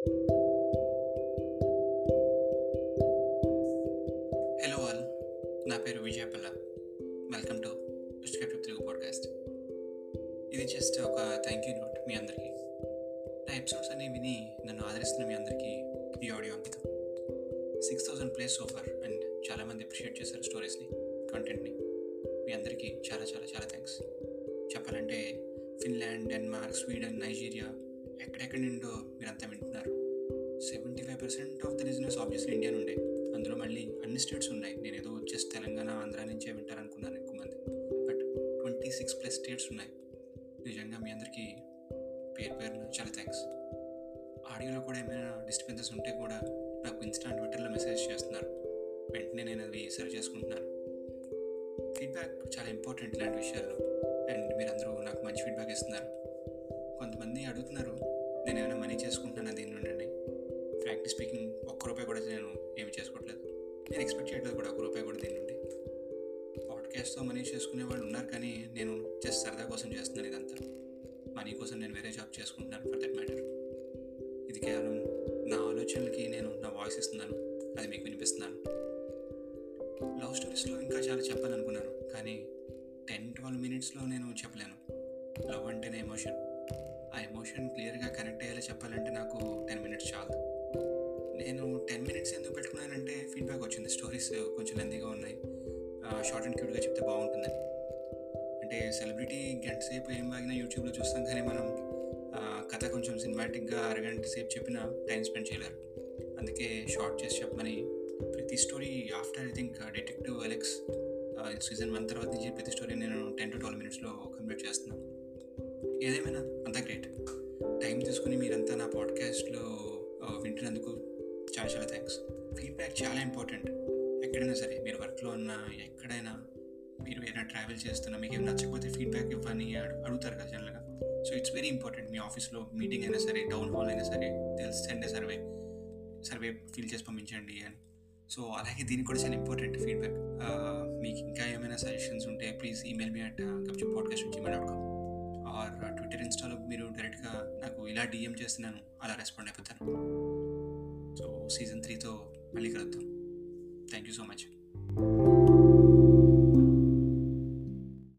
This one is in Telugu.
హలో ఆల్ నా పేరు Vijayapalla welcome to script Telugu podcast ఇది జస్ట్ ఒక థ్యాంక్ యూ నోట్ మీ అందరికీ. నా ఎపిసోడ్స్ అన్ని విని నన్ను ఆదరిస్తున్న మీ అందరికీ ఈ ఆడియో అంకితం. Six thousand plays so far and చాలామంది అప్రిషియేట్ చేశారు స్టోరీస్ని కంటెంట్ని మీ అందరికీ చాలా చాలా చాలా థ్యాంక్స్ చెప్పాలంటే ఫిన్లాండ్ డెన్మార్క్ స్వీడన్ నైజీరియా ఎక్కడెక్కడి నుండో మీరంతా వింటున్నారు. Percent of the listeners obviously India నుండే అందులో మళ్ళీ అన్ని స్టేట్స్ ఉన్నాయి. నేను ఏదో జస్ట్ తెలంగాణ ఆంధ్ర నుంచే వింటారనుకున్నాను ఎక్కువ మంది but twenty six plus states ఉన్నాయి. నిజంగా మీ అందరికీ పేరు పేరున చాలా థ్యాంక్స్ ఆడియోలో కూడా ఏమైనా డిస్టర్బెన్సెస్ ఉంటే కూడా నాకు ఇన్స్టా ట్విట్టర్లో మెసేజ్ చేస్తున్నారు. వెంటనే నేను అది సరి చేసుకుంటున్నాను. ఫీడ్బ్యాక్ చాలా ఇంపార్టెంట్ ఇలాంటి విషయాల్లో. అండ్ మీరందరూ నాకు మంచి ఫీడ్బ్యాక్ ఇస్తున్నారు. కొంతమంది అడుగుతున్నారు నేను ఏమైనా మనీ చేసుకుంటున్నాను దీని నుండి? ఫ్రాంక్లీ స్పీకింగ్ ఒక్క రూపాయి కూడా నేను ఏమి చేసుకోవట్లేదు నేను ఎక్స్పెక్ట్ చేయట్లేదు కూడా ఒక్క రూపాయి కూడా దీని నుండి. పాడ్కాస్ట్తో మనీ చేసుకునే వాళ్ళు ఉన్నారు కానీ నేను జస్ట్ సరదా కోసం చేస్తున్నాను ఇదంతా. మనీ కోసం నేను వేరే జాబ్ చేసుకుంటున్నాను ఫర్ దట్ మ్యాటర్. ఇది కేవలం నా ఆలోచనలకి నేను నా వాయిస్ ఇస్తున్నాను. అది మీకు వినిపిస్తున్నాను. లవ్ స్టోరీస్లో ఇంకా చాలా చెప్పాలనుకున్నాను కానీ టెన్ ట్వెల్వ్ మినిట్స్లో నేను చెప్పలేను. లవ్ అంటేనే ఎమోషన్. ఆ ఎమోషన్ క్లియర్గా కనెక్ట్ అయ్యేలా చెప్పాలంటే నాకు స్టోరీస్ uh, కొంచెం లెందీగా ఉన్నాయి. షార్ట్ అండ్ క్యూట్గా చెప్తే బాగుంటుందని. అంటే సెలబ్రిటీ గంట సేపు ఏం బాగినా యూట్యూబ్లో చూస్తాం కానీ మనం uh, కథ కొంచెం సినిమాటిక్గా అరగంట సేపు చెప్పినా టైం స్పెండ్ చేయలేరు. అందుకే షార్ట్ చేసి చెప్పమని ప్రతి story after I think detective Alex season one తర్వాత నుంచి ప్రతి స్టోరీ నేను టెన్ టు ట్వెల్వ్ మినిట్స్లో కంప్లీట్ చేస్తున్నాను. ఏదేమైనా అంత గ్రేట్ టైం తీసుకుని మీరంతా నా పాడ్కాస్ట్లో uh, వింటున్నందుకు చాలా చాలా థ్యాంక్స్ ఫీడ్బ్యాక్ చాలా ఇంపార్టెంట్ ఎక్కడైనా సరే మీరు వర్క్లో ఉన్న ఎక్కడైనా మీరు ఏదైనా ట్రావెల్ చేస్తున్నా మీకు ఏమైనా నచ్చకపోతే ఫీడ్బ్యాక్ ఇవ్వని అడుగుతారు కదా జనరల్గా. సో ఇట్స్ వెరీ ఇంపార్టెంట్ మీ ఆఫీస్లో మీటింగ్ అయినా సరే టౌన్ హాల్ అయినా సరే తెలిసి సెండ్ సర్వే సర్వే ఫిల్ చేసి పంపించండి అని. సో అలాగే దీనికి కూడా చాలా ఇంపార్టెంట్ ఫీడ్బ్యాక్. మీకు ఇంకా ఏమైనా సజెషన్స్ ఉంటే ప్లీజ్ ఈమెయిల్ మీ అట్ గప్చు పాడ్కాస్ట్ నుంచి ఈమెయిల్ కామ్ ఆర్ ట్విట్టర్ ఇన్స్టాలో మీరు డైరెక్ట్గా నాకు ఇలా డిఎం చేస్తున్నాను అలా రెస్పాండ్ అయిపోతాను. సో సీజన్ త్రీతో మళ్ళీ కలుద్దాం. Thank you so much